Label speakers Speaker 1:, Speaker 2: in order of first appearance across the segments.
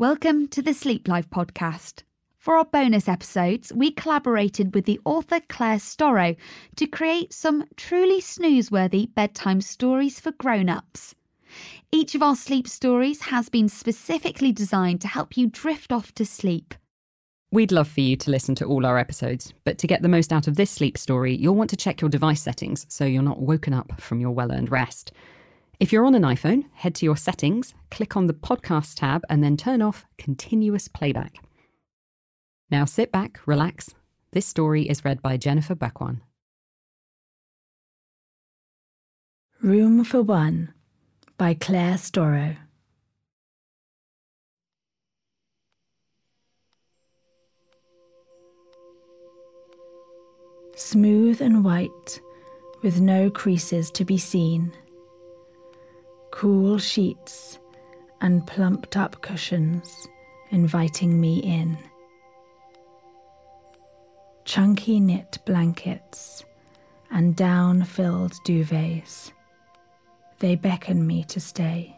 Speaker 1: Welcome to the Sleep Life podcast. For our bonus episodes, we collaborated with the author Claire Storrow to create some truly snoozeworthy bedtime stories for grown ups. Each of our sleep stories has been specifically designed to help you drift off to sleep.
Speaker 2: We'd love for you to listen to all our episodes, but to get the most out of this sleep story, you'll want to check your device settings so you're not woken up from your well earned rest. If you're on an iPhone, head to your settings, click on the podcast tab, and then turn off continuous playback. Now sit back, relax. This story is read by Jennifer Bequarm.
Speaker 3: Room for One by Claire Storrow. Smooth and white, with no creases to be seen cool sheets and plumped up cushions inviting me in. Chunky knit blankets and down filled duvets. They beckon me to stay,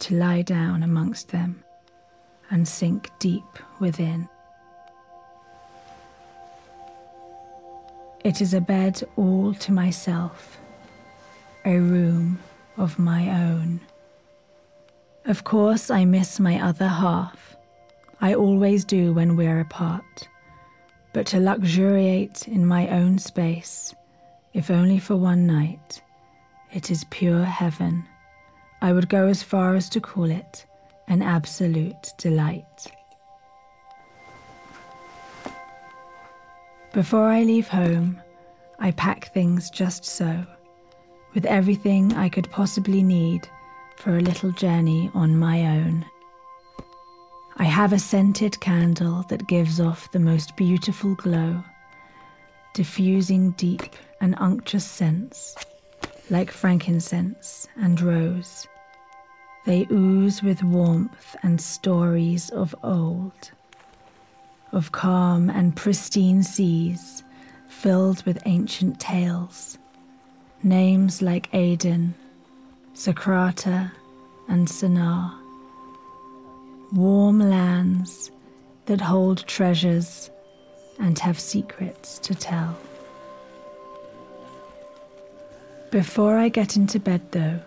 Speaker 3: to lie down amongst them and sink deep within. It is a bed all to myself, a room of my own. Of course, I miss my other half. I always do when we're apart. But to luxuriate in my own space, if only for one night, it is pure heaven. I would go as far as to call it an absolute delight. Before I leave home, I pack things just so with everything I could possibly need for a little journey on my own. I have a scented candle that gives off the most beautiful glow, diffusing deep and unctuous scents like frankincense and rose. They ooze with warmth and stories of old, of calm and pristine seas filled with ancient tales Names like Aden, Socotra, and Sennaar. Warm lands that hold treasures and have secrets to tell. Before I get into bed, though,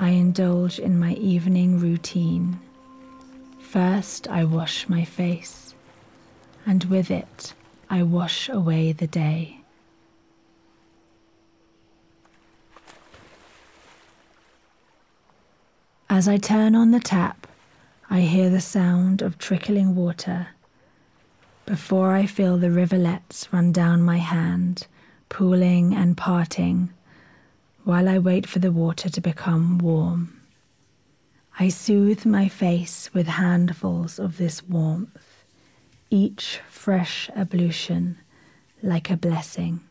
Speaker 3: I indulge in my evening routine. First, I wash my face, and with it, I wash away the day. As I turn on the tap, I hear the sound of trickling water. Before I feel the rivulets run down my hand, pooling and parting, while I wait for the water to become warm. I soothe my face with handfuls of this warmth, each fresh ablution like a blessing.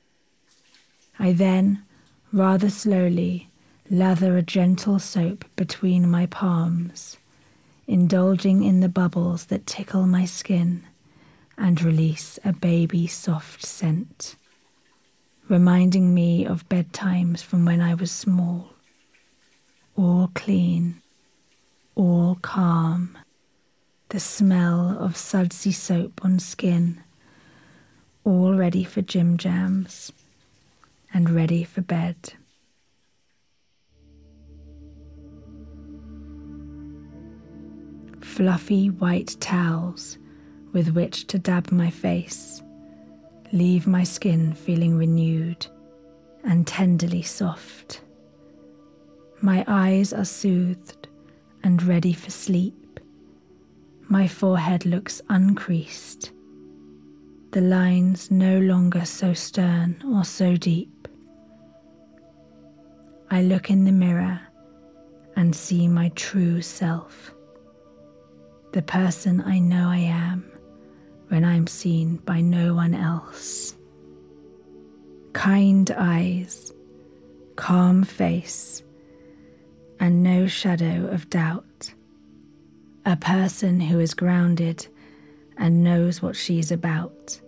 Speaker 3: I then, rather slowly, lather a gentle soap between my palms, indulging in the bubbles that tickle my skin and release a baby soft scent, reminding me of bedtimes from when I was small. All clean, all calm, the smell of sudsy soap on skin, all ready for gym jams and ready for bed. Fluffy white towels with which to dab my face, leave my skin feeling renewed and tenderly soft. My eyes are soothed and ready for sleep. My forehead looks uncreased, the lines no longer so stern or so deep. I look in the mirror and see my true self the person I know I am when I'm seen by no one else. Kind eyes, calm face, and no shadow of doubt. A person who is grounded and knows what she's about.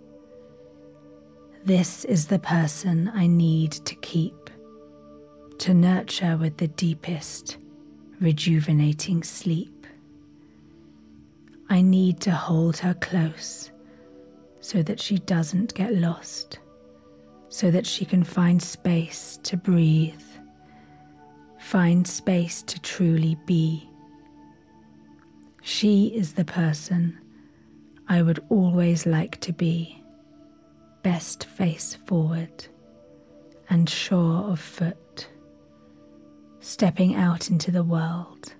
Speaker 3: This is the person I need to keep, to nurture with the deepest, rejuvenating sleep I need to hold her close so that she doesn't get lost, so that she can find space to breathe, find space to truly be. She is the person I would always like to be, best face forward and sure of foot, stepping out into the world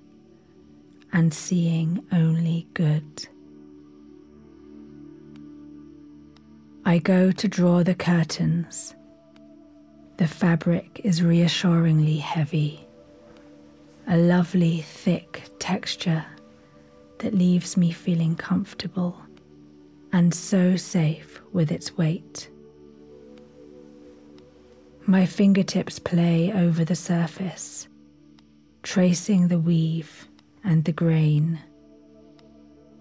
Speaker 3: and seeing only good. I go to draw the curtains. The fabric is reassuringly heavy, a lovely thick texture that leaves me feeling comfortable and so safe with its weight. My fingertips play over the surface, tracing the weave and the grain.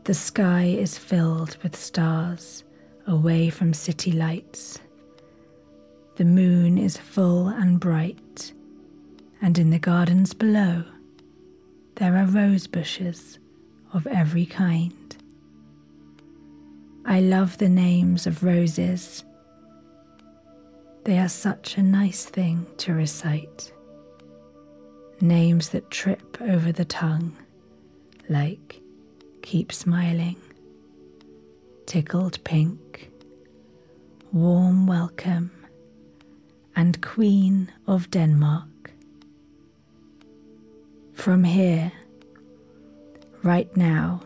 Speaker 3: The sky is filled with stars away from city lights. The moon is full and bright, and in the gardens below, there are rose bushes of every kind. I love the names of roses. They are such a nice thing to recite. Names that trip over the tongue, like Keep Smiling, Tickled Pink, Warm Welcome, and Queen of Denmark. From here, right now,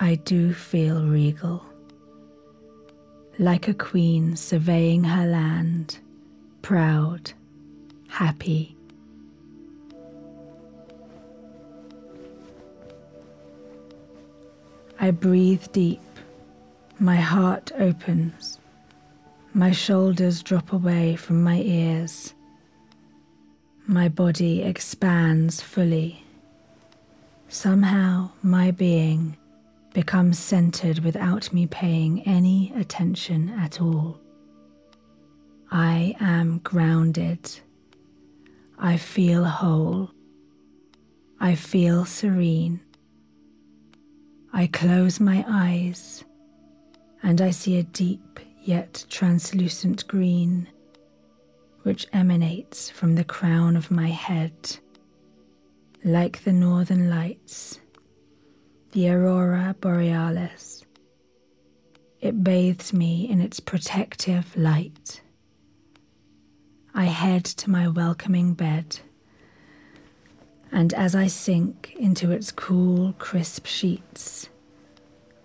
Speaker 3: I do feel regal, like a queen surveying her land, proud, happy. I breathe deep, my heart opens, my shoulders drop away from my ears, my body expands fully. Somehow, my being becomes centered without me paying any attention at all. I am grounded. I feel whole. I feel serene. I close my eyes and I see a deep yet translucent green which emanates from the crown of my head like the northern lights the aurora borealis. It bathes me in its protective light. I head to my welcoming bed, and as I sink into its cool, crisp sheets,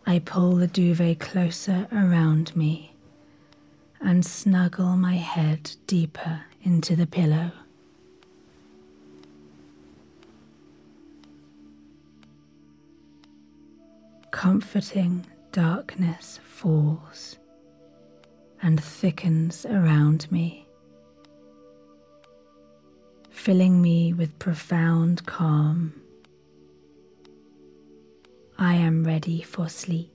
Speaker 3: I pull the duvet closer around me and snuggle my head deeper into the pillow. comforting darkness falls and thickens around me, filling me with profound calm. I am ready for sleep.